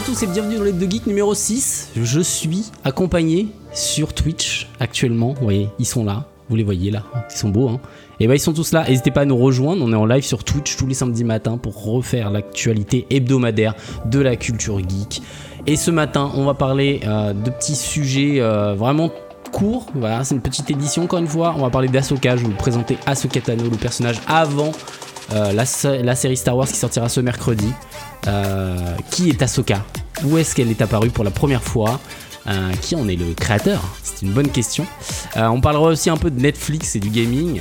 À tous et bienvenue dans les deux geeks numéro 6. Je suis accompagné sur Twitch actuellement. Vous voyez, ils sont là. Vous les voyez là. Ils sont beaux, hein. Et bah ils sont tous là. N'hésitez pas à nous rejoindre. On est en live sur Twitch tous les samedis matins pour refaire l'actualité hebdomadaire de la culture geek. Et ce matin, on va parler euh, de petits sujets euh, vraiment courts. Voilà, c'est une petite édition encore une fois. On va parler d'Asoka. Je vais vous présenter Ahsoka Tano, le personnage avant la, la série Star Wars qui sortira ce mercredi. Euh, qui est Ahsoka? Où est-ce qu'elle est apparue pour la première fois? Euh, Qui en est le créateur? C'est une bonne question. Euh, on parlera aussi un peu de Netflix et du gaming.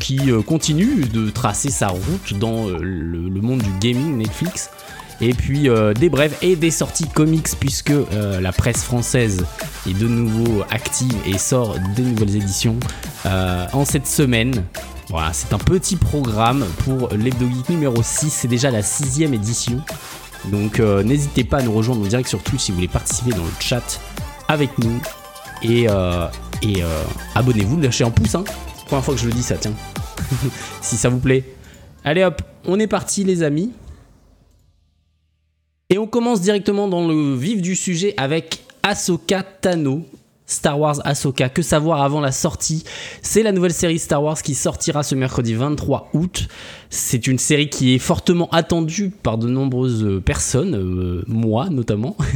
qui continue de tracer sa route dans le, monde du gaming Netflix. Et puis des brèves et des sorties comics puisque la presse française est de nouveau active et sort des nouvelles éditions en cette semaine. Voilà, c'est un petit programme pour l'Hebdo Geek numéro 6. C'est déjà la sixième édition. Donc euh, n'hésitez pas à nous rejoindre en direct sur Twitch si vous voulez participer dans le chat avec nous. Et, euh, euh, abonnez-vous, lâchez un pouce. Hein. Première fois que je le dis ça, tiens. si ça vous plaît. Allez hop, on est parti les amis. Et on commence directement dans le vif du sujet avec Ahsoka Tano, Star Wars Ahsoka. Que savoir avant la sortie? C'est la nouvelle série Star Wars qui sortira ce mercredi 23 août. C'est une série qui est fortement attendue par de nombreuses personnes, euh, moi notamment.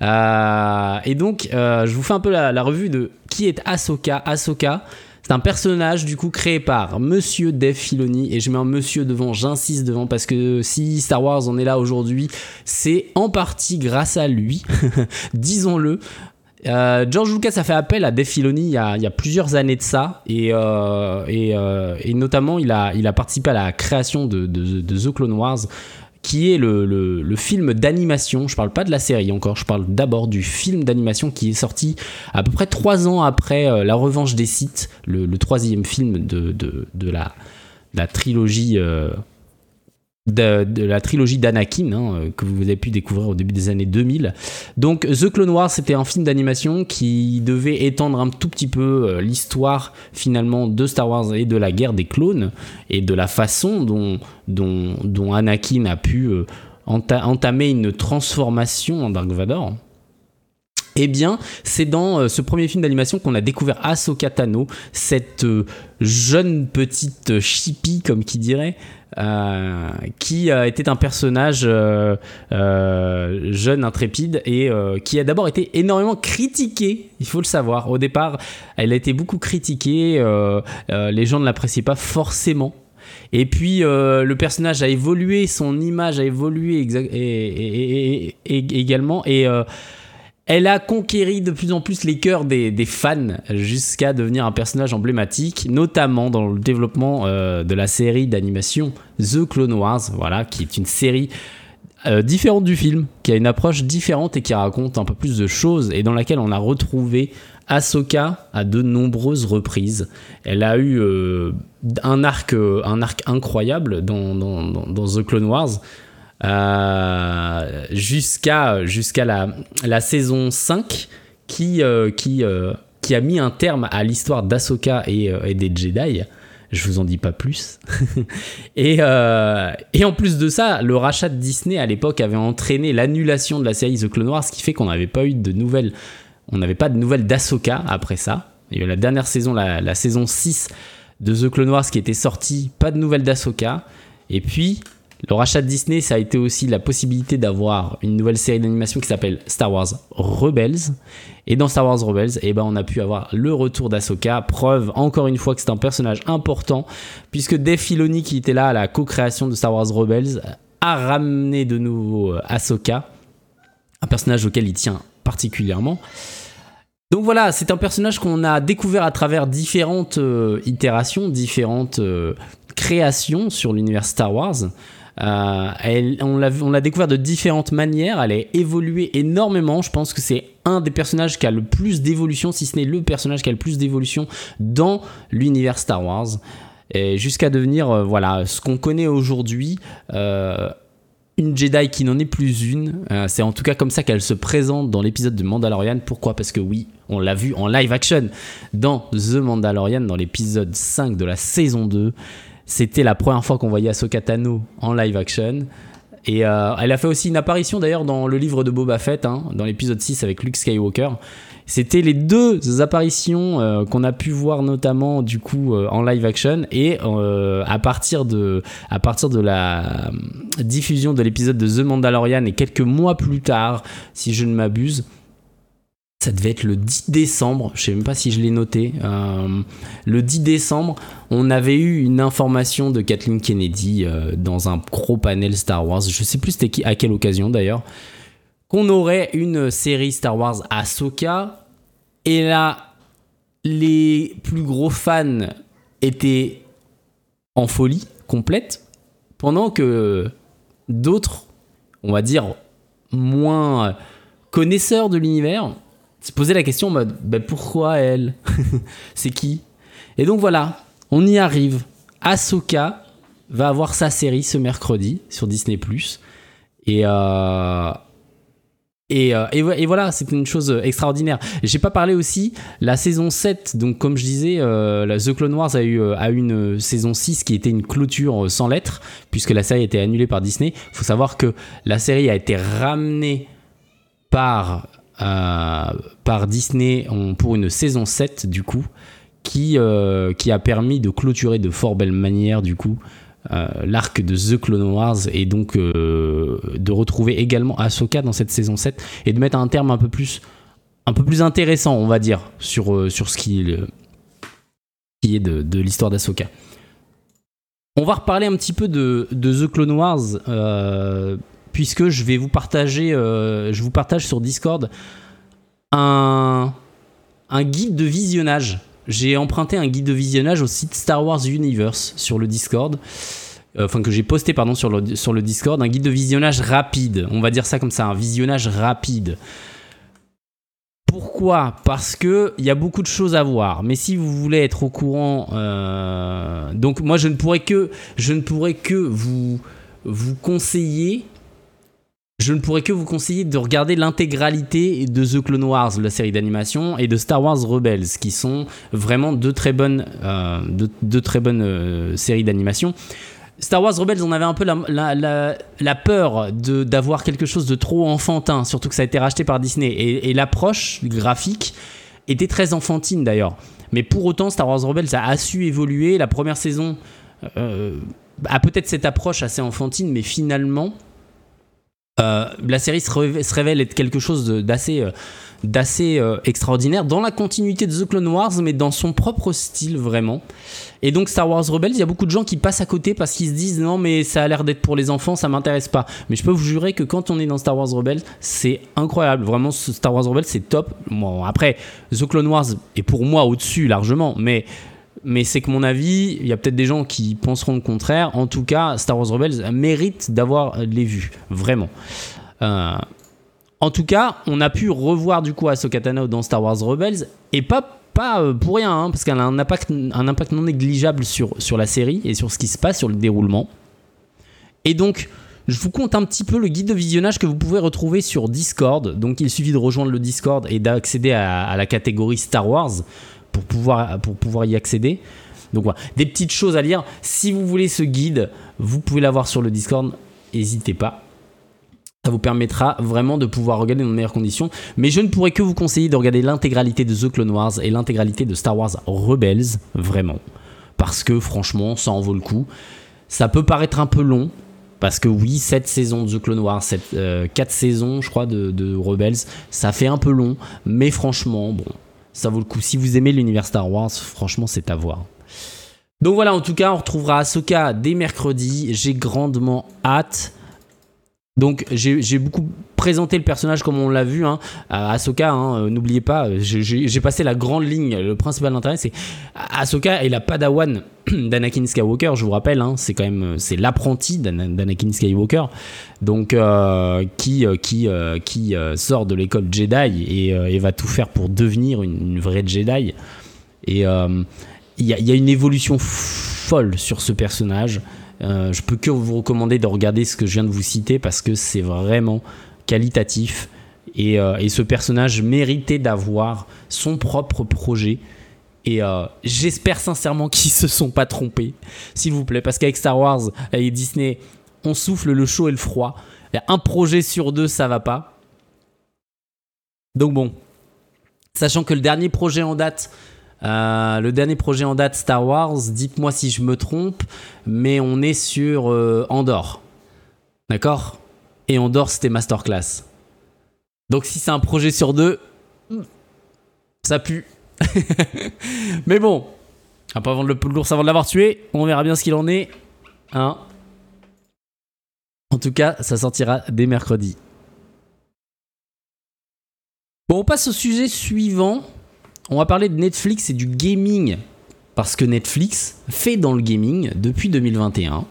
Euh, et donc, euh, je vous fais un peu la, revue de qui est Ahsoka. Ahsoka, c'est un personnage du coup créé par Monsieur Dave Filoni et je mets un monsieur devant, j'insiste devant parce que si Star Wars en est là aujourd'hui, c'est en partie grâce à lui, disons-le. Euh, George Lucas a fait appel à Dave Filoni il y a, plusieurs années de ça et, euh, euh, notamment il a, participé à la création de, The Clone Wars qui est le, film d'animation, je parle pas de la série encore, je parle d'abord du film d'animation qui est sorti à peu près trois ans après La Revanche des Sith, le, troisième film de, la trilogie de, la trilogie d'Anakin hein, euh, que vous avez pu découvrir au début des années 2000. Donc The Clone Wars c'était un film d'animation qui devait étendre un tout petit peu euh, l'histoire finalement de Star Wars et de la guerre des clones et de la façon dont, dont, Anakin a pu euh, entamer une transformation en Dark Vador. Eh bien, c'est dans ce premier film d'animation qu'on a découvert Ahsoka Tano, cette jeune petite chippie, comme qui dirait, euh, qui euh, était un personnage euh, jeune, intrépide et qui a d'abord été énormément critiqué, il faut le savoir. Au départ, elle a été beaucoup critiquée, les gens ne l'appréciaient pas forcément. Et puis le personnage a évolué, son image a évolué également et elle a conquéri de plus en plus les cœurs des, fans jusqu'à devenir un personnage emblématique, notamment dans le développement euh, de la série d'animation The Clone Wars, voilà, qui est une série euh, différente du film, qui a une approche différente et qui raconte un peu plus de choses et dans laquelle on a retrouvé Ahsoka à de nombreuses reprises. Elle a eu euh, un, arc, incroyable dans The Clone Wars. Euh, jusqu'à la, la, saison 5 qui, euh, qui, euh, qui a mis un terme à l'histoire d'Asoka et, et, des Jedi. Je vous en dis pas plus. et, et, en plus de ça, le rachat de Disney à l'époque avait entraîné l'annulation de la série The Clone Wars, ce qui fait qu'on n'avait pas eu de nouvelles. On n'avait pas de nouvelles d'Asoka après ça. Il y a eu la dernière saison, la, la saison 6 de The Clone Wars qui était sortie, pas de nouvelles d'Asoka. Et puis, le rachat de Disney, ça a été aussi la possibilité d'avoir une nouvelle série d'animation qui s'appelle Star Wars Rebels. Et dans Star Wars Rebels, eh ben, on a pu avoir le retour d'Ahsoka. Preuve, encore une fois, que c'est un personnage important, puisque Dave Filoni, qui était là à la co-création de Star Wars Rebels, a ramené de nouveau euh, Ahsoka, un personnage auquel il tient particulièrement. Donc voilà, c'est un personnage qu'on a découvert à travers différentes euh, itérations, différentes euh, créations sur l'univers Star Wars. Euh, on l'a découvert de différentes manières. Elle a évolué énormément. Je pense que c'est un des personnages qui a le plus d'évolution, si ce n'est le personnage qui a le plus d'évolution dans l'univers Star Wars. Jusqu'à devenir, euh, voilà, ce qu'on connaît aujourd'hui. Euh, une Jedi qui n'en est plus une. c'est en tout cas comme ça qu'elle se présente dans l'épisode de Mandalorian. Pourquoi? Parce que oui, on l'a vu en live action dans The Mandalorian, dans l'épisode 5 de la saison 2. C'était la première fois qu'on voyait Ahsoka Tano en live action. Et elle a fait aussi une apparition d'ailleurs dans le livre de Boba Fett, hein, dans l'épisode 6 avec Luke Skywalker. C'était les deux apparitions euh, qu'on a pu voir notamment du coup euh, en live action et euh, à partir de à partir de la diffusion de l'épisode de The Mandalorian et quelques mois plus tard, si je ne m'abuse, ça devait être le 10 décembre, je sais même pas si je l'ai noté. le 10 décembre, on avait eu une information de Kathleen Kennedy dans un gros panel Star Wars. Je sais plus c'était à quelle occasion d'ailleurs qu'on aurait une série Star Wars Ahsoka. Et là, les plus gros fans étaient en folie complète, pendant que d'autres, on va dire, moins connaisseurs de l'univers, se posaient la question en mode ben pourquoi elle? C'est qui? Et donc voilà, on y arrive. Ahsoka va avoir sa série ce mercredi sur Disney ⁇ et, euh, euh, et, voilà, c'est une chose extraordinaire. J'ai pas parlé aussi, la saison 7, donc comme je disais, euh, The Clone Wars a eu, a une saison 6 qui était une clôture sans lettres, puisque la série a été annulée par Disney. Il faut savoir que la série a été ramenée par, par Disney pour une saison 7, du coup, qui, qui a permis de clôturer de fort belle manière, du coup, euh, l'arc de The Clone Wars et donc euh, de retrouver également Ahsoka dans cette saison 7 et de mettre un terme un peu plus un peu plus intéressant on va dire sur, euh, sur ce qui est, qui est de, de l'histoire d'Ahsoka. On va reparler un petit peu de, de The Clone Wars puisque je vais vous partager je vous partage sur Discord un, un guide de visionnage j'ai emprunté un guide de visionnage au site Star Wars Universe sur le Discord. Euh, enfin, que j'ai posté pardon, sur le, sur le Discord. Un guide de visionnage rapide. On va dire ça comme ça, un visionnage rapide. Pourquoi? Parce que il y a beaucoup de choses à voir. Mais si vous voulez être au courant, euh, donc moi je ne pourrais que je ne pourrais que vous vous conseiller je ne pourrais que vous conseiller de regarder l'intégralité de The Clone Wars, la série d'animation, et de Star Wars Rebels, qui sont vraiment deux très bonnes, euh, deux, très bonnes euh, séries d'animation. Star Wars Rebels, on avait un peu la, la, la, peur d'avoir quelque chose de trop enfantin, surtout que ça a été racheté par Disney. Et, l'approche graphique était très enfantine d'ailleurs. Mais pour autant, Star Wars Rebels a, su évoluer. La première saison euh, a peut-être cette approche assez enfantine, mais finalement, la série se, révèle être quelque chose d'assez euh, euh, extraordinaire dans la continuité de The Clone Wars mais dans son propre style vraiment. Et donc Star Wars Rebels il y a beaucoup de gens qui passent à côté parce qu'ils se disent non mais ça a l'air d'être pour les enfants ça m'intéresse pas. Mais je peux vous jurer que quand on est dans Star Wars Rebels c'est incroyable. Vraiment Star Wars Rebels c'est top. Bon, après The Clone Wars est pour moi au-dessus largement. Mais mais c'est que mon avis, il y a peut-être des gens qui penseront le contraire. En tout cas, Star Wars Rebels mérite d'avoir les vues, vraiment. Euh, en tout cas, on a pu revoir du coup Ahsoka Tano dans Star Wars Rebels et pas pas euh, pour rien, hein, parce qu'elle a un impact, un impact non négligeable sur, sur la série et sur ce qui se passe, sur le déroulement. Et donc, je vous compte un petit peu le guide de visionnage que vous pouvez retrouver sur Discord. Donc, il suffit de rejoindre le Discord et d'accéder à, la catégorie Star Wars pour pouvoir, pour pouvoir y accéder. Donc voilà, des petites choses à lire. Si vous voulez ce guide, vous pouvez l'avoir sur le Discord. N'hésitez pas. Ça vous permettra vraiment de pouvoir regarder dans de meilleures conditions. Mais je ne pourrais que vous conseiller de regarder l'intégralité de The Clone Wars et l'intégralité de Star Wars Rebels, vraiment. Parce que franchement, ça en vaut le coup. Ça peut paraître un peu long, parce que oui, cette saison de The Clone Wars, cette, 4 euh, saisons, je crois, de, de, Rebels, ça fait un peu long. Mais franchement, bon, ça vaut le coup. Si vous aimez l'univers Star Wars, franchement, c'est à voir. Donc voilà, en tout cas, on retrouvera Ahsoka dès mercredi. J'ai grandement hâte. Donc j'ai beaucoup présenté le personnage comme on l'a vu, hein, Ahsoka, hein, euh, n'oubliez pas, j'ai passé la grande ligne, le principal intérêt c'est Ahsoka est la padawan d'Anakin Skywalker, je vous rappelle, hein, c'est quand même c'est l'apprenti d'Anakin Skywalker, donc euh, qui, euh, qui, qui sort de l'école Jedi et, va tout faire pour devenir une, vraie Jedi. Et il y, a une évolution folle sur ce personnage. Euh, je peux que vous recommander de regarder ce que je viens de vous citer parce que c'est vraiment qualitatif. Et, euh, ce personnage méritait d'avoir son propre projet. Et euh, j'espère sincèrement qu'ils se sont pas trompés, s'il vous plaît, parce qu'avec Star Wars et Disney, on souffle le chaud et le froid. Un projet sur deux, ça va pas. Donc bon, sachant que le dernier projet en date, euh, le dernier projet en date Star Wars, dites-moi si je me trompe, mais on est sur euh, Andorre. D'accord? Et Andorre, c'était Masterclass. Donc si c'est un projet sur deux, ça pue. mais bon, on va pas vendre le l'ours avant de l'avoir tué. On verra bien ce qu'il en est. Hein en tout cas, ça sortira dès mercredi. Bon, on passe au sujet suivant. On va parler de Netflix et du gaming. Parce que Netflix fait dans le gaming depuis 2021.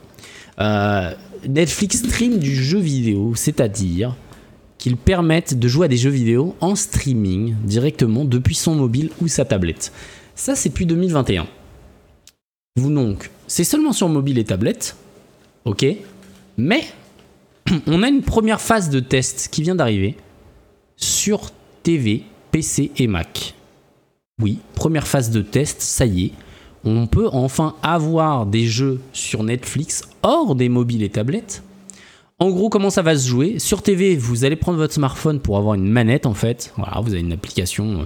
Euh, Netflix stream du jeu vidéo, c'est-à-dire qu'ils permettent de jouer à des jeux vidéo en streaming directement depuis son mobile ou sa tablette. Ça, c'est depuis 2021. Vous donc, c'est seulement sur mobile et tablette, ok, mais on a une première phase de test qui vient d'arriver sur TV, PC et Mac. Oui, première phase de test, ça y est. On peut enfin avoir des jeux sur Netflix hors des mobiles et tablettes. En gros, comment ça va se jouer? Sur TV, vous allez prendre votre smartphone pour avoir une manette en fait. Voilà, vous avez une application euh,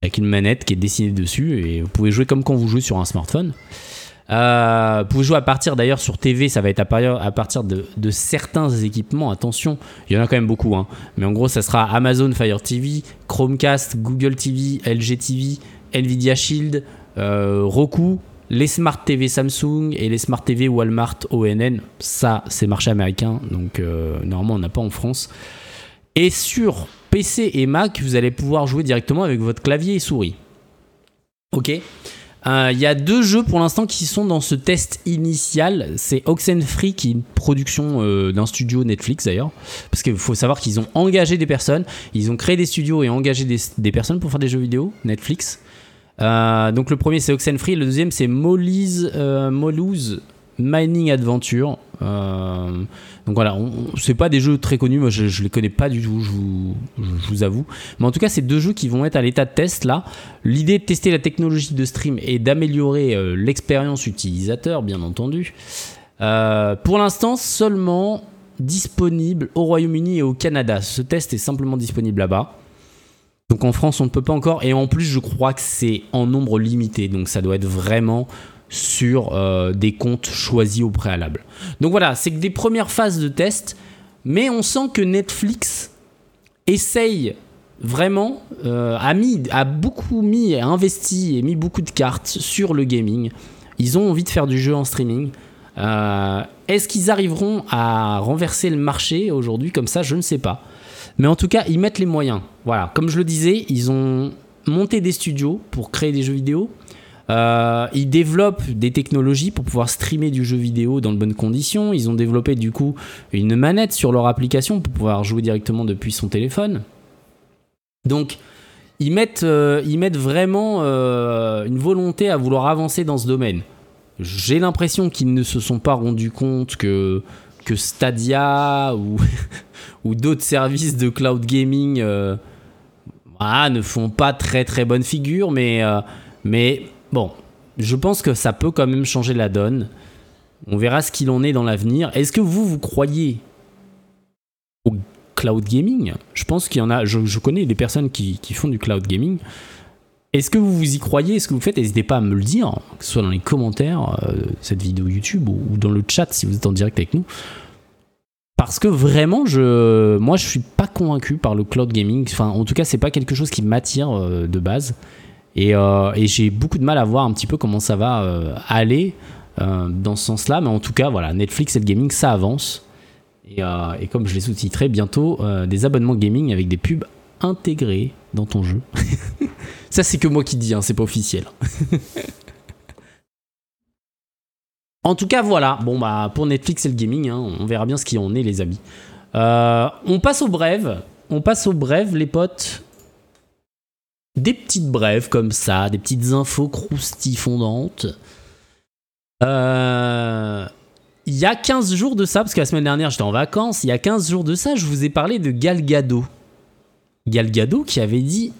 avec une manette qui est dessinée dessus et vous pouvez jouer comme quand vous jouez sur un smartphone. Euh, vous pouvez jouer à partir d'ailleurs sur TV, ça va être à, partir de, certains équipements. Attention, il y en a quand même beaucoup. Hein. Mais en gros, ça sera Amazon Fire TV, Chromecast, Google TV, LG TV, Nvidia Shield, euh, Roku, les Smart TV Samsung et les Smart TV Walmart ONN. Ça, c'est marché américain, donc euh, normalement, on n'a pas en France. Et sur PC et Mac, vous allez pouvoir jouer directement avec votre clavier et souris. Ok? Euh, il y a deux jeux pour l'instant qui sont dans ce test initial. C'est Oxenfree, qui est une production euh, d'un studio Netflix d'ailleurs. Parce qu'il faut savoir qu'ils ont engagé des personnes, ils ont créé des studios et engagé des, personnes pour faire des jeux vidéo, Netflix. Euh, donc le premier c'est Oxenfree, le deuxième c'est Molly's, Molly's Mining Adventure. Euh, donc voilà, c'est pas des jeux très connus, moi je, je les connais pas du tout, je vous, avoue. Mais en tout cas, c'est deux jeux qui vont être à l'état de test là. L'idée de tester la technologie de stream et d'améliorer euh, l'expérience utilisateur, bien entendu. Euh, pour l'instant, seulement disponible au Royaume-Uni et au Canada. Ce test est simplement disponible là-bas. Donc en France, on ne peut pas encore. Et en plus, je crois que c'est en nombre limité. Donc ça doit être vraiment sur euh, des comptes choisis au préalable. Donc voilà, c'est que des premières phases de test, mais on sent que Netflix essaye vraiment, euh, a, mis, a beaucoup mis, a investi et mis beaucoup de cartes sur le gaming. Ils ont envie de faire du jeu en streaming. Euh, est-ce qu'ils arriveront à renverser le marché aujourd'hui? Comme ça Je ne sais pas. Mais en tout cas, ils mettent les moyens. Voilà, comme je le disais, ils ont monté des studios pour créer des jeux vidéo. Euh, ils développent des technologies pour pouvoir streamer du jeu vidéo dans de bonnes conditions. Ils ont développé du coup une manette sur leur application pour pouvoir jouer directement depuis son téléphone. Donc ils mettent, euh, ils mettent vraiment euh, une volonté à vouloir avancer dans ce domaine. J'ai l'impression qu'ils ne se sont pas rendus compte que, que Stadia ou, ou d'autres services de cloud gaming ne font pas très très bonne figure, mais, mais Bon, je pense que ça peut quand même changer la donne. On verra ce qu'il en est dans l'avenir. Est-ce que vous, vous croyez au cloud gaming? Je pense qu'il y en a. Je, connais des personnes qui, font du cloud gaming. Est-ce que vous vous y croyez? Est-ce que vous faites? N'hésitez pas à me le dire, que ce soit dans les commentaires euh, cette vidéo YouTube ou, dans le chat si vous êtes en direct avec nous. Parce que vraiment, je, moi, je suis pas convaincu par le cloud gaming. Enfin, en tout cas, c'est pas quelque chose qui m'attire euh, de base. Euh, et, j'ai beaucoup de mal à voir un petit peu comment ça va euh, aller euh, dans ce sens-là. Mais en tout cas, voilà, Netflix et le gaming, ça avance. Et, comme je l'ai sous-titré, bientôt des abonnements gaming avec des pubs intégrés dans ton jeu. ça, c'est que moi qui dis, hein, c'est pas officiel. en tout cas, voilà. Bon, bah, pour Netflix et le gaming, hein, on verra bien ce qui en est, les amis. on passe aux brèves. On passe aux brèves, les potes des petites brèves comme ça, des petites infos croustifondantes. Euh, il y a 15 jours de ça, parce que la semaine dernière j'étais en vacances, il y a 15 jours de ça, je vous ai parlé de Galgado. Galgado qui avait dit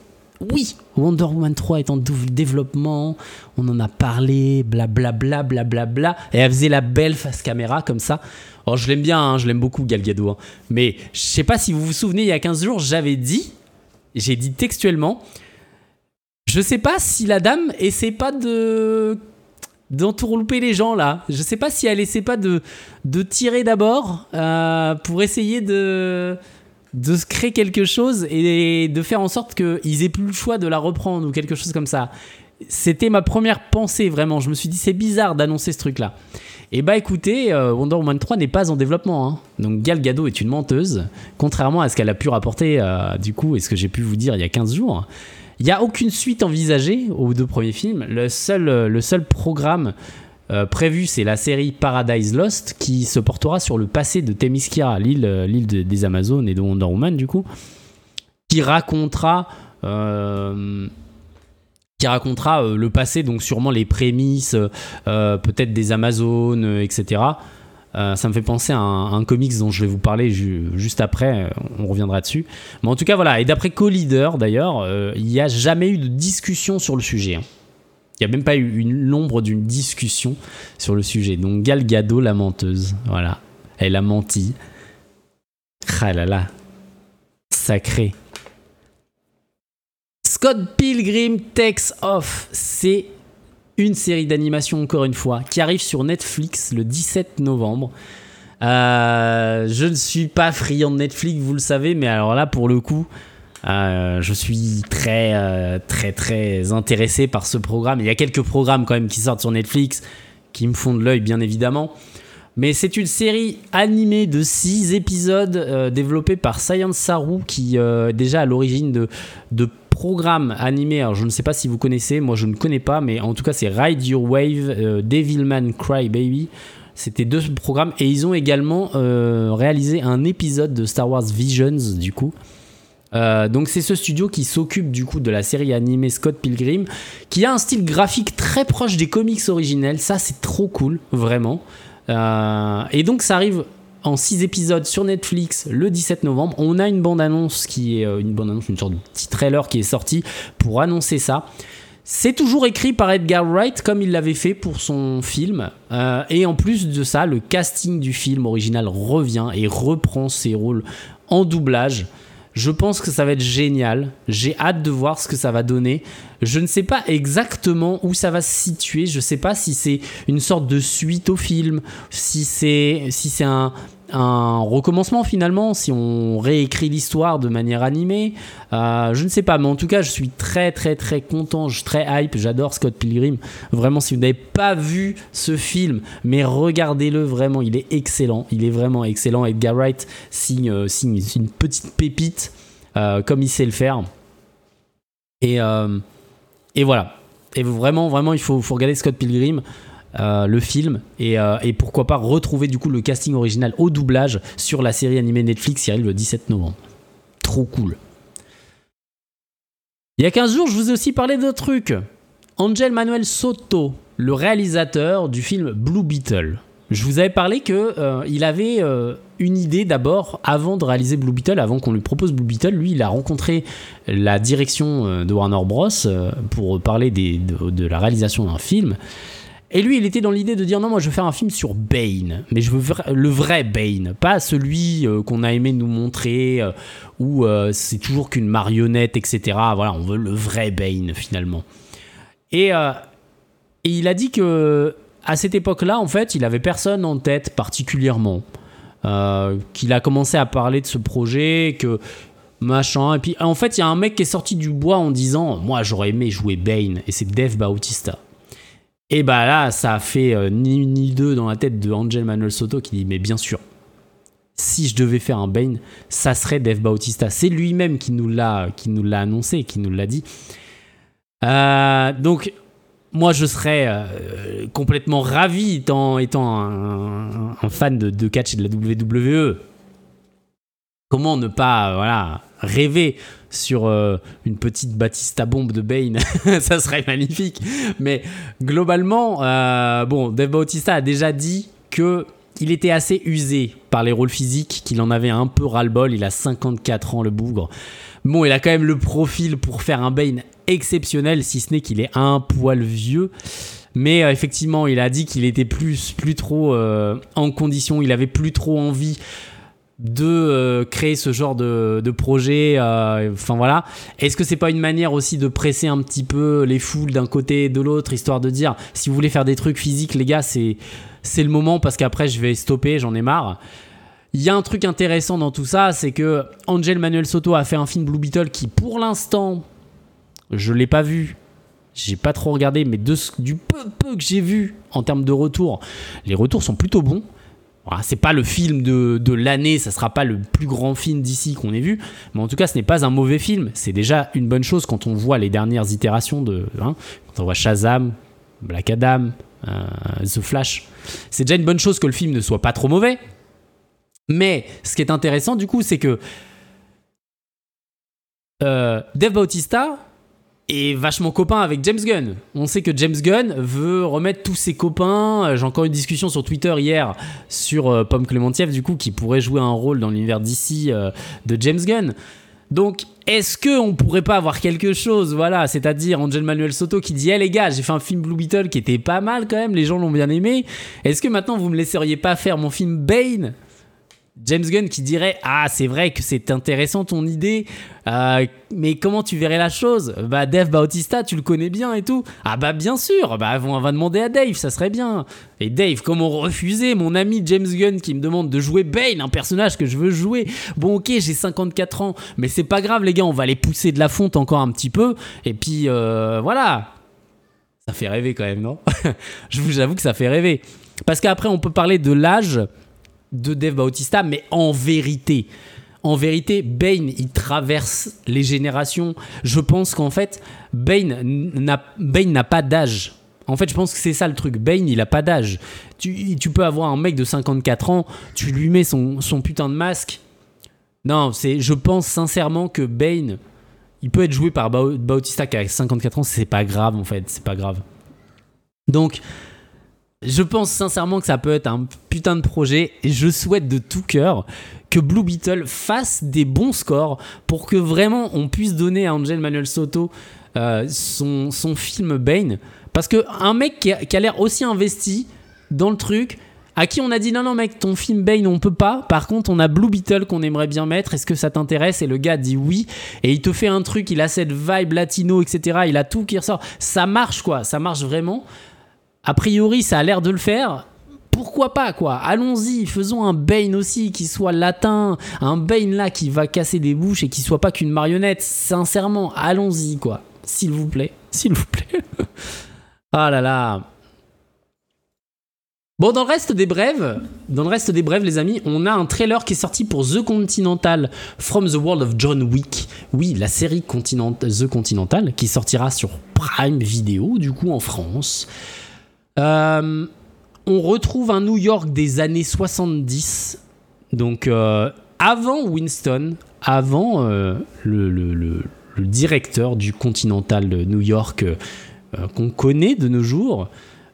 oui, Wonder Woman 3 est en développement, on en a parlé, blablabla, blablabla, bla, et elle faisait la belle face caméra comme ça. Alors je l'aime bien, hein, je l'aime beaucoup Gal Gadot, hein. mais je sais pas si vous vous souvenez, il y a 15 jours, j'avais dit, j'ai dit textuellement, je sais pas si la dame essaie pas de d'entourlouper les gens là. Je sais pas si elle essaie pas de, tirer d'abord euh, pour essayer de de se créer quelque chose et de faire en sorte qu'ils aient plus le choix de la reprendre ou quelque chose comme ça. C'était ma première pensée vraiment. Je me suis dit c'est bizarre d'annoncer ce truc là. Et bah écoutez, euh, Wonder Woman 3 n'est pas en développement. Hein. Donc Gal Gadot est une menteuse, contrairement à ce qu'elle a pu rapporter euh, du coup et ce que j'ai pu vous dire il y a 15 jours. Il n'y a aucune suite envisagée aux deux premiers films. Le seul, euh, le seul programme euh, prévu, c'est la série Paradise Lost qui se portera sur le passé de Themyscira, l'île, euh, des Amazones et de Wonder Woman, du coup, qui racontera. qui racontera le passé, donc sûrement les prémices, peut-être des Amazones, etc. Euh, ça me fait penser à un, comics dont je vais vous parler juste après, on reviendra dessus. Mais en tout cas, voilà, et d'après Collider d'ailleurs, euh, il n'y a jamais eu de discussion sur le sujet. Hein. Il n'y a même pas eu l'ombre d'une discussion sur le sujet. Donc Gal Gadot, la menteuse, voilà, elle a menti. Ah là là, sacré. Scott Pilgrim Takes Off, c'est une série d'animation encore une fois qui arrive sur Netflix le 17 novembre. Euh, je ne suis pas friand de Netflix, vous le savez, mais alors là pour le coup, euh, je suis très euh, très très intéressé par ce programme. Il y a quelques programmes quand même qui sortent sur Netflix qui me font de l'œil bien évidemment. Mais c'est une série animée de 6 épisodes développée par Science Saru qui est déjà à l'origine de, de programme animé, alors je ne sais pas si vous connaissez, moi je ne connais pas, mais en tout cas c'est Ride Your Wave, euh, Devilman Cry Baby. C'était deux programmes et ils ont également euh, réalisé un épisode de Star Wars Visions du coup. Euh, donc c'est ce studio qui s'occupe du coup de la série animée Scott Pilgrim, qui a un style graphique très proche des comics originels. Ça c'est trop cool, vraiment. et donc ça arrive en 6 épisodes sur Netflix le 17 novembre. On a une bande-annonce qui est euh, une bande-annonce, une sorte de petit trailer qui est sorti pour annoncer ça. C'est toujours écrit par Edgar Wright comme il l'avait fait pour son film. Euh, et en plus de ça, le casting du film original revient et reprend ses rôles en doublage. Je pense que ça va être génial. J'ai hâte de voir ce que ça va donner. Je ne sais pas exactement où ça va se situer. Je ne sais pas si c'est une sorte de suite au film, si c'est si c'est un, un recommencement finalement, si on réécrit l'histoire de manière animée. Euh, je ne sais pas, mais en tout cas, je suis très très très content, je suis très hype, j'adore Scott Pilgrim. Vraiment, si vous n'avez pas vu ce film, mais regardez-le vraiment, il est excellent, il est vraiment excellent. Edgar Wright signe, euh, signe une petite pépite, euh, comme il sait le faire. Et, et voilà. Et vraiment, vraiment, il faut, faut regarder Scott Pilgrim. Euh, le film euh, et, pourquoi pas retrouver du coup le casting original au doublage sur la série animée Netflix qui arrive le 17 novembre. Trop cool. Il y a 15 jours, je vous ai aussi parlé d'un truc. Angel Manuel Soto, le réalisateur du film Blue Beetle. Je vous avais parlé que euh, il avait une idée d'abord avant de réaliser Blue Beetle, avant qu'on lui propose Blue Beetle. Lui, il a rencontré la direction de Warner Bros pour parler de, la réalisation d'un film. Et lui, il était dans l'idée de dire non, moi je veux faire un film sur Bane, mais je veux le vrai Bane, pas celui euh, qu'on a aimé nous montrer, euh, où euh, c'est toujours qu'une marionnette, etc. Voilà, on veut le vrai Bane finalement. Et, il a dit que à cette époque-là, en fait, il avait personne en tête particulièrement. qu'il a commencé à parler de ce projet, que machin. Et puis en fait, il y a un mec qui est sorti du bois en disant Moi j'aurais aimé jouer Bane, et c'est Dave Bautista. Et bah là, ça a fait euh, ni une ni deux dans la tête de Angel Manuel Soto qui dit Mais bien sûr, si je devais faire un Bane, ça serait Dave Bautista. C'est lui-même qui nous l'a annoncé, qui nous l'a dit. Euh, donc moi je serais euh, complètement ravi étant, étant un, fan de, de, catch et de la WWE. Comment ne pas voilà rêver sur euh, une petite Batista bombe de Bane, ça serait magnifique. Mais globalement, euh, bon, Dave Bautista a déjà dit que il était assez usé par les rôles physiques, qu'il en avait un peu ras-le-bol. Il a 54 ans, le bougre. Bon, il a quand même le profil pour faire un Bane exceptionnel, si ce n'est qu'il est un poil vieux. Mais euh, effectivement, il a dit qu'il était plus, plus trop en condition, il avait plus trop envie de euh, créer ce genre de, de projet. Enfin voilà. Est-ce que c'est pas une manière aussi de presser un petit peu les foules d'un côté et de l'autre, histoire de dire si vous voulez faire des trucs physiques, les gars, c'est le moment parce qu'après je vais stopper, j'en ai marre. Il y a un truc intéressant dans tout ça, c'est que Angel Manuel Soto a fait un film Blue Beetle qui, pour l'instant, je l'ai pas vu. J'ai pas trop regardé, mais de, du peu, peu que j'ai vu en termes de retour, les retours sont plutôt bons. C'est pas le film de, de l'année, ça sera pas le plus grand film d'ici qu'on ait vu, mais en tout cas, ce n'est pas un mauvais film. C'est déjà une bonne chose quand on voit les dernières itérations de. Hein, quand on voit Shazam, Black Adam, euh, The Flash. C'est déjà une bonne chose que le film ne soit pas trop mauvais. Mais ce qui est intéressant, du coup, c'est que euh, Dave Bautista est vachement copain avec James Gunn. On sait que James Gunn veut remettre tous ses copains. Euh, j'ai encore une discussion sur Twitter hier sur euh, Pomme du coup, qui pourrait jouer un rôle dans l'univers d'ici de James Gunn. Donc, est-ce qu'on pourrait pas avoir quelque chose, voilà, c'est-à-dire Angel Manuel Soto qui dit, hé les gars, j'ai fait un film Blue Beetle qui était pas mal quand même, les gens l'ont bien aimé. Est-ce que maintenant vous me laisseriez pas faire mon film Bane James Gunn qui dirait Ah, c'est vrai que c'est intéressant ton idée, euh, mais comment tu verrais la chose? Bah, Dave Bautista, tu le connais bien et tout. Ah, bah, bien sûr, bah, on va demander à Dave, ça serait bien. Et Dave, comment refuser mon ami James Gunn qui me demande de jouer Bane, un personnage que je veux jouer Bon, ok, j'ai 54 ans, mais c'est pas grave, les gars, on va les pousser de la fonte encore un petit peu, et puis euh, voilà. Ça fait rêver quand même, non? Je vous avoue que ça fait rêver. Parce qu'après, on peut parler de l'âge de Dave Bautista, mais en vérité, en vérité, Bane, il traverse les générations. Je pense qu'en fait, Bane n'a pas d'âge. En fait, je pense que c'est ça le truc. Bane, il a pas d'âge. Tu, tu, peux avoir un mec de 54 ans, tu lui mets son, son putain de masque. Non, c'est, je pense sincèrement que Bane, il peut être joué par Bautista qui a 54 ans, c'est pas grave en fait, c'est pas grave. Donc, je pense sincèrement que ça peut être un putain de projet et je souhaite de tout cœur que Blue Beetle fasse des bons scores pour que vraiment on puisse donner à Angel Manuel Soto euh, son, son, film Bane. Parce que un mec qui a, l'air aussi investi dans le truc, à qui on a dit non non mec ton film Bane on peut pas. Par contre on a Blue Beetle qu'on aimerait bien mettre. Est-ce que ça t'intéresse? Et le gars dit oui. Et il te fait un truc il a cette vibe latino etc il a tout qui ressort. Ça marche quoi. Ça marche vraiment a priori, ça a l'air de le faire. Pourquoi pas, quoi? Allons-y, faisons un Bane aussi qui soit latin, un Bane là qui va casser des bouches et qui soit pas qu'une marionnette. Sincèrement, allons-y, quoi. S'il vous plaît, s'il vous plaît. ah là là. Bon, dans le reste des brèves, dans le reste des brèves, les amis, on a un trailer qui est sorti pour The Continental From the World of John Wick. Oui, la série The Continental qui sortira sur Prime Video, du coup en France. Euh, on retrouve un New York des années 70. Donc, euh, avant Winston, avant euh, le, directeur du Continental de New York qu'on connaît de nos jours.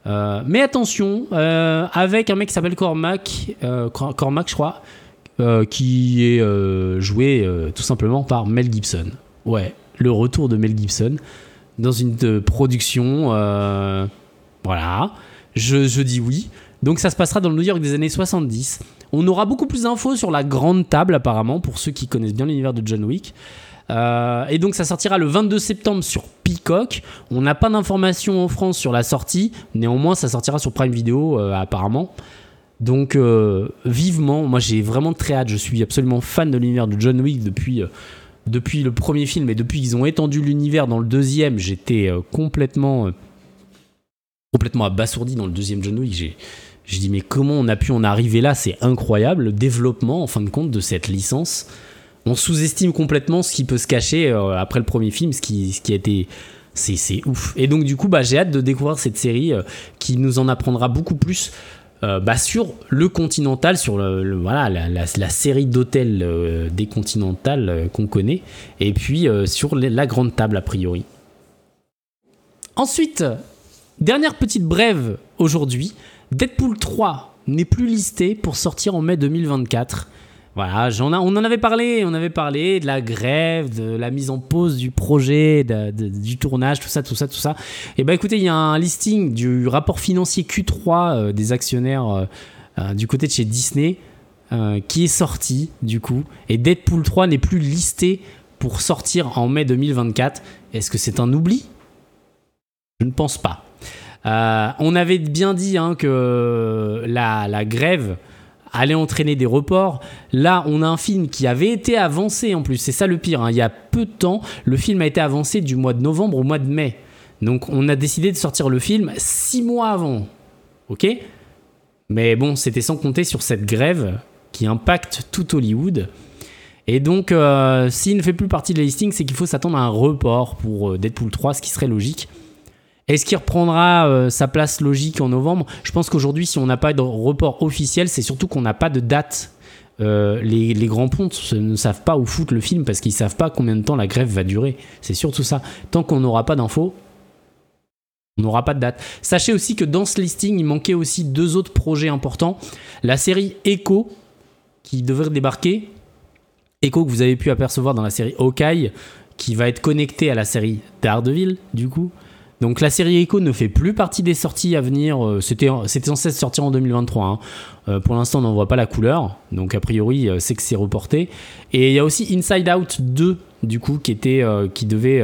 mais attention, avec un mec qui s'appelle Cormac, Cormac, je crois, qui est joué tout simplement par Mel Gibson. Ouais, le retour de Mel Gibson dans une production voilà, je, dis oui. Donc ça se passera dans le New York des années 70. On aura beaucoup plus d'infos sur la grande table apparemment, pour ceux qui connaissent bien l'univers de John Wick. Euh, et donc ça sortira le 22 septembre sur Peacock. On n'a pas d'informations en France sur la sortie, néanmoins ça sortira sur Prime Video euh, apparemment. Donc euh, vivement, moi j'ai vraiment très hâte, je suis absolument fan de l'univers de John Wick depuis, depuis le premier film et depuis qu'ils ont étendu l'univers dans le deuxième, j'étais complètement complètement abasourdi dans le deuxième John Wick. J'ai, je dis mais comment on a pu en arriver là? C'est incroyable le développement en fin de compte de cette licence. On sous-estime complètement ce qui peut se cacher euh, après le premier film, ce qui, a été c'est, ouf. Et donc du coup bah, j'ai hâte de découvrir cette série euh, qui nous en apprendra beaucoup plus. Euh, bah, sur le Continental, sur la, série d'hôtels des Continentales qu'on connaît, et puis sur la grande table a priori. Ensuite, Dernière petite brève aujourd'hui. Deadpool 3 n'est plus listé pour sortir en mai 2024. Voilà, on en avait parlé, on avait parlé de la grève, de la mise en pause du projet, du tournage, tout ça, tout ça, tout ça. Et ben écoutez, il y a un listing du rapport financier Q3 euh, des actionnaires euh, euh, du côté de chez Disney qui est sorti du coup. Et Deadpool 3 n'est plus listé pour sortir en mai 2024. Est-ce que c'est un oubli? Je ne pense pas. On avait bien dit hein, que la, grève allait entraîner des reports. Là, on a un film qui avait été avancé en plus. C'est ça le pire. Hein. Il y a peu de temps, le film a été avancé du mois de novembre au mois de mai. Donc, on a décidé de sortir le film six mois avant. Ok? Mais bon, c'était sans compter sur cette grève qui impacte tout Hollywood. Et donc, euh, s'il ne fait plus partie de la c'est qu'il faut s'attendre à un report pour euh, Deadpool 3, ce qui serait logique. Est-ce qu'il reprendra euh, sa place logique en novembre? Je pense qu'aujourd'hui, si on n'a pas de report officiel, c'est surtout qu'on n'a pas de date. Euh, les, grands pontes ne savent pas où foutre le film parce qu'ils savent pas combien de temps la grève va durer. C'est surtout ça. Tant qu'on n'aura pas d'infos, on n'aura pas de date. Sachez aussi que dans ce listing, il manquait aussi deux autres projets importants. La série Echo, qui devrait débarquer. Echo que vous avez pu apercevoir dans la série Hawkeye, qui va être connectée à la série Daredevil, du coup. Donc la série Echo ne fait plus partie des sorties à venir. Euh, c'était, censé sortir en 2023. Hein. Euh, pour l'instant, on n'en voit pas la couleur. Donc a priori, euh, c'est que c'est reporté. Et il y a aussi Inside Out 2, du coup, qui était, qui devait,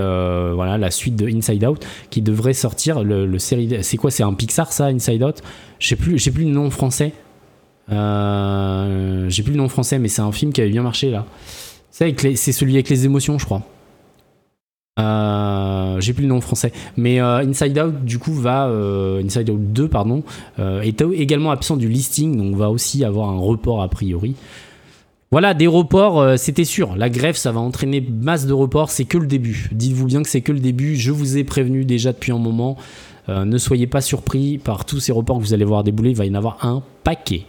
voilà, la suite de Inside Out, qui devrait sortir. Le, série, c'est quoi? C'est un Pixar, ça, Inside Out? Je plus, j'ai plus le nom français. j'ai plus le nom français, mais c'est un film qui avait bien marché là. C'est celui avec les émotions, je crois. Euh, j'ai plus le nom français, mais euh, Inside Out du coup va euh, Inside Out 2 pardon est également absent du listing, donc va aussi avoir un report a priori. Voilà, des reports, c'était sûr. La grève, ça va entraîner masse de reports. C'est que le début. Dites-vous bien que c'est que le début. Je vous ai prévenu déjà depuis un moment. ne soyez pas surpris par tous ces reports que vous allez voir débouler. Il va y en avoir un paquet.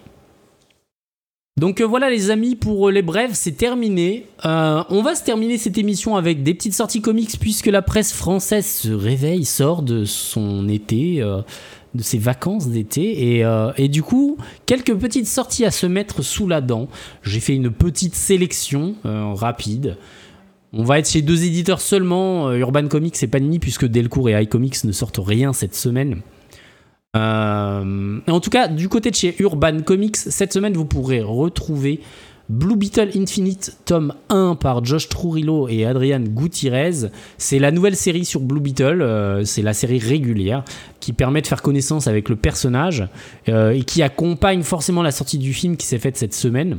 Donc euh, voilà les amis, pour euh, les brèves, c'est terminé. Euh, on va se terminer cette émission avec des petites sorties comics puisque la presse française se réveille, sort de son été, de ses vacances d'été. Et, et, du coup, quelques petites sorties à se mettre sous la dent. J'ai fait une petite sélection rapide. On va être chez deux éditeurs seulement, Urban Comics et Panini, puisque Delcourt et iComics ne sortent rien cette semaine. Euh, en tout cas, du côté de chez Urban Comics, cette semaine, vous pourrez retrouver Blue Beetle Infinite, tome 1 par Josh Trurillo et Adrian Gutiérrez. C'est la nouvelle série sur Blue Beetle, euh, c'est la série régulière qui permet de faire connaissance avec le personnage euh, et qui accompagne forcément la sortie du film qui s'est faite cette semaine.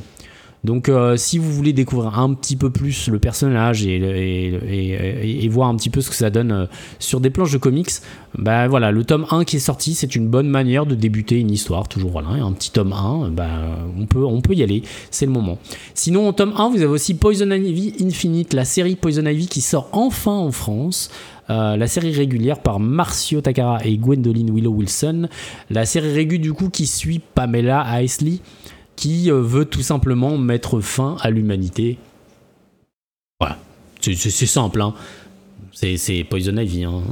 Donc euh, si vous voulez découvrir un petit peu plus le personnage et, voir un petit peu ce que ça donne euh, sur des planches de comics, bah voilà, le tome 1 qui est sorti, c'est une bonne manière de débuter une histoire, toujours voilà, un petit tome 1, bah, on, peut, on peut y aller, c'est le moment. Sinon en tome 1, vous avez aussi Poison Ivy Infinite, la série Poison Ivy qui sort enfin en France. Euh, la série régulière par Marcio Takara et Gwendoline Willow Wilson. La série régulière du coup qui suit Pamela Isley qui euh, veut tout simplement mettre fin à l'humanité. Voilà, c'est simple, hein. C'est Poison Ivy. Hein.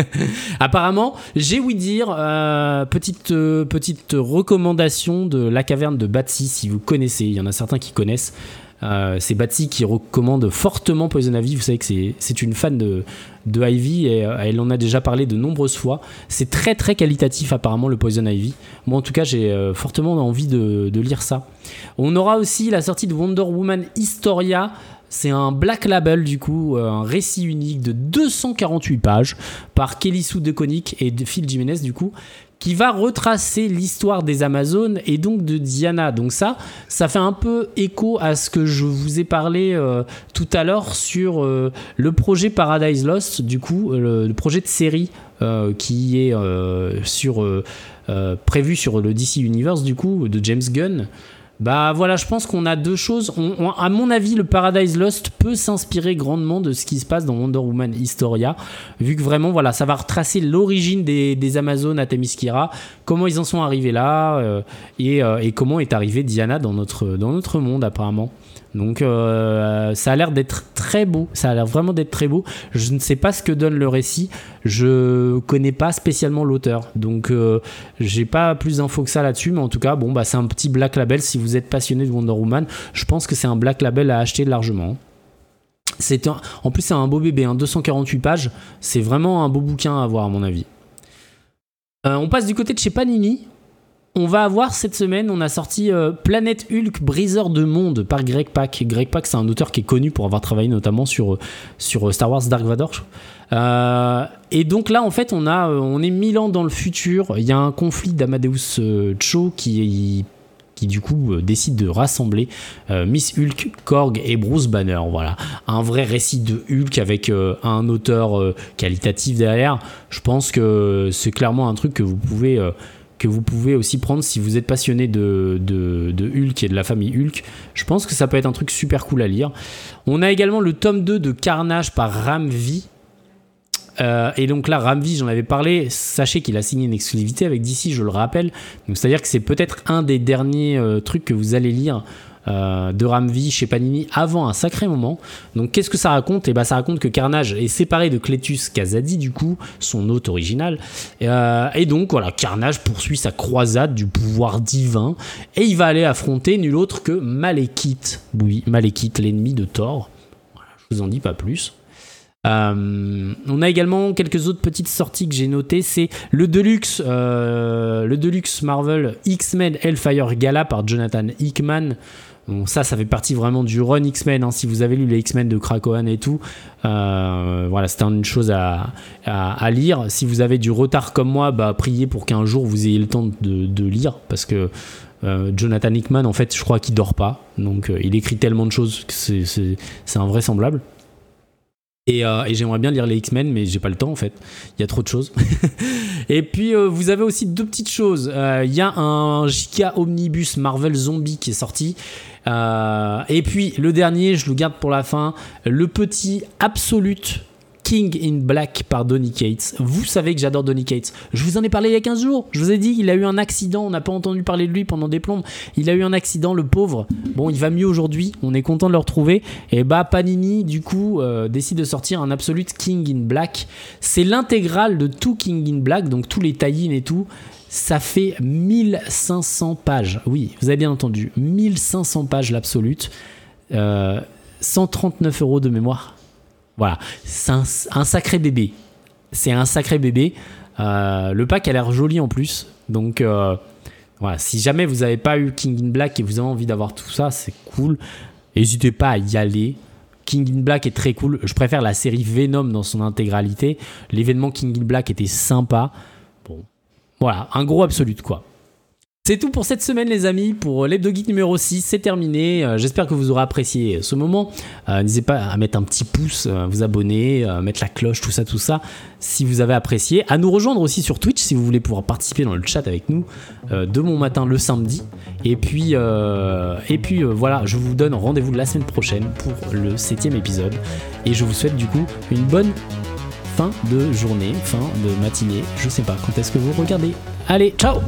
Apparemment, j'ai ouï dire, euh, petite, euh, petite recommandation de La Caverne de Batsy, si vous connaissez, il y en a certains qui connaissent. Euh, c'est Batsy qui recommande fortement Poison Ivy. Vous savez que c'est une fan de, Ivy et euh, elle en a déjà parlé de nombreuses fois. C'est très très qualitatif apparemment le Poison Ivy. Moi en tout cas j'ai euh, fortement envie de, lire ça. On aura aussi la sortie de Wonder Woman Historia. C'est un black label du coup, un récit unique de 248 pages par Kelly Sue DeConnick et Phil Jimenez du coup, qui va retracer l'histoire des Amazones et donc de Diana. Donc ça, ça fait un peu écho à ce que je vous ai parlé euh, tout à l'heure sur euh, le projet Paradise Lost, du coup, euh, le, projet de série qui est prévu sur le DC Universe, du coup, de James Gunn. Bah voilà, je pense qu'on a deux choses. On, à mon avis, le Paradise Lost peut s'inspirer grandement de ce qui se passe dans Wonder Woman Historia, vu que vraiment, voilà, ça va retracer l'origine des, Amazones à Themyscira, comment ils en sont arrivés là, euh, et, euh, et, comment est arrivée Diana dans notre, dans notre monde apparemment. Donc euh, ça a l'air d'être très beau, ça a l'air vraiment d'être très beau. Je ne sais pas ce que donne le récit, je connais pas spécialement l'auteur, donc j'ai pas plus d'infos que ça là-dessus, mais en tout cas bon bah c'est un petit black label. Si vous êtes passionné de Wonder Woman, je pense que c'est un black label à acheter largement. C'est en plus c'est un beau bébé, 248 hein, pages, c'est vraiment un beau bouquin à avoir à mon avis. Euh, on passe du côté de chez Panini on va avoir cette semaine, on a sorti euh, Planète Hulk, briseur de monde par Greg Pak. Greg Pak, c'est un auteur qui est connu pour avoir travaillé notamment sur, euh, sur Star Wars Dark Vador. et donc là, en fait, on, a, on est mille ans dans le futur. Il y a un conflit d'Amadeus Cho qui, qui du coup décide de rassembler Miss Hulk, Korg et Bruce Banner. Voilà, un vrai récit de Hulk avec un auteur qualitatif derrière. Je pense que c'est clairement un truc que vous pouvez que vous pouvez aussi prendre si vous êtes passionné de, de, Hulk et de la famille Hulk. Je pense que ça peut être un truc super cool à lire. On a également le tome 2 de Carnage par Ramvi. Euh, et donc là, Ramvi, j'en avais parlé. Sachez qu'il a signé une exclusivité avec DC, je le rappelle. C'est-à-dire que c'est peut-être un des derniers euh, trucs que vous allez lire euh, de Ramvi chez Panini avant un sacré moment. Donc qu'est-ce que ça raconte? Et eh ben ça raconte que Carnage est séparé de Cletus Kazadi du coup, son hôte original. Et donc voilà, Carnage poursuit sa croisade du pouvoir divin et il va aller affronter nul autre que Malekith. Oui, Malekith, l'ennemi de Thor. Je vous en dis pas plus. Euh, on a également quelques autres petites sorties que j'ai notées. C'est le Deluxe, le Deluxe Marvel X-Men Hellfire Gala par Jonathan Hickman. Ça, ça fait partie vraiment du run X-Men. Hein. Si vous avez lu les X-Men de Krakoan et tout, euh, voilà, c'était une chose à, lire. Si vous avez du retard comme moi, bah, priez pour qu'un jour vous ayez le temps de, lire, parce que euh, Jonathan Hickman, en fait, je crois qu'il dort pas. Donc, euh, il écrit tellement de choses que c'est invraisemblable. Et, et j'aimerais bien lire les X-Men, mais j'ai pas le temps en fait. Il y a trop de choses. et puis vous avez aussi deux petites choses. Il y a un JK Omnibus Marvel Zombie qui est sorti. Euh, et puis le dernier, je le garde pour la fin, le petit Absolute King in Black par Donny Cates. Vous savez que j'adore Donny Cates. Je vous en ai parlé il y a 15 jours. Je vous ai dit, il a eu un accident. On n'a pas entendu parler de lui pendant des plombes. Il a eu un accident, le pauvre. Bon, il va mieux aujourd'hui. On est content de le retrouver. Et bah, Panini, du coup, euh, décide de sortir un Absolute King in Black. C'est l'intégrale de tout King in Black, donc tous les tie et tout. Ça fait 1500 pages. Oui, vous avez bien entendu. 1500 pages l'absolute. 139 euh, euros de mémoire. Voilà. C'est un, sacré bébé. C'est un sacré bébé. Euh, le pack a l'air joli en plus. Donc euh, voilà, si jamais vous n'avez pas eu King in Black et vous avez envie d'avoir tout ça, c'est cool. N'hésitez pas à y aller. King in Black est très cool. Je préfère la série Venom dans son intégralité. L'événement King in Black était sympa. Voilà, un gros absolute quoi. C'est tout pour cette semaine les amis, pour l'Hebdo Geek numéro 6, c'est terminé. Euh, j'espère que vous aurez apprécié ce moment. Euh, n'hésitez pas à mettre un petit pouce, euh, vous abonner, mettre la cloche, tout ça, tout ça, si vous avez apprécié. À nous rejoindre aussi sur Twitch si vous voulez pouvoir participer dans le chat avec nous de mon matin le samedi. Et puis, et puis voilà, je vous donne rendez-vous la semaine prochaine pour le septième épisode. Et je vous souhaite du coup une bonne fin de journée, fin de matinée, je sais pas quand est-ce que vous regardez? Allez, ciao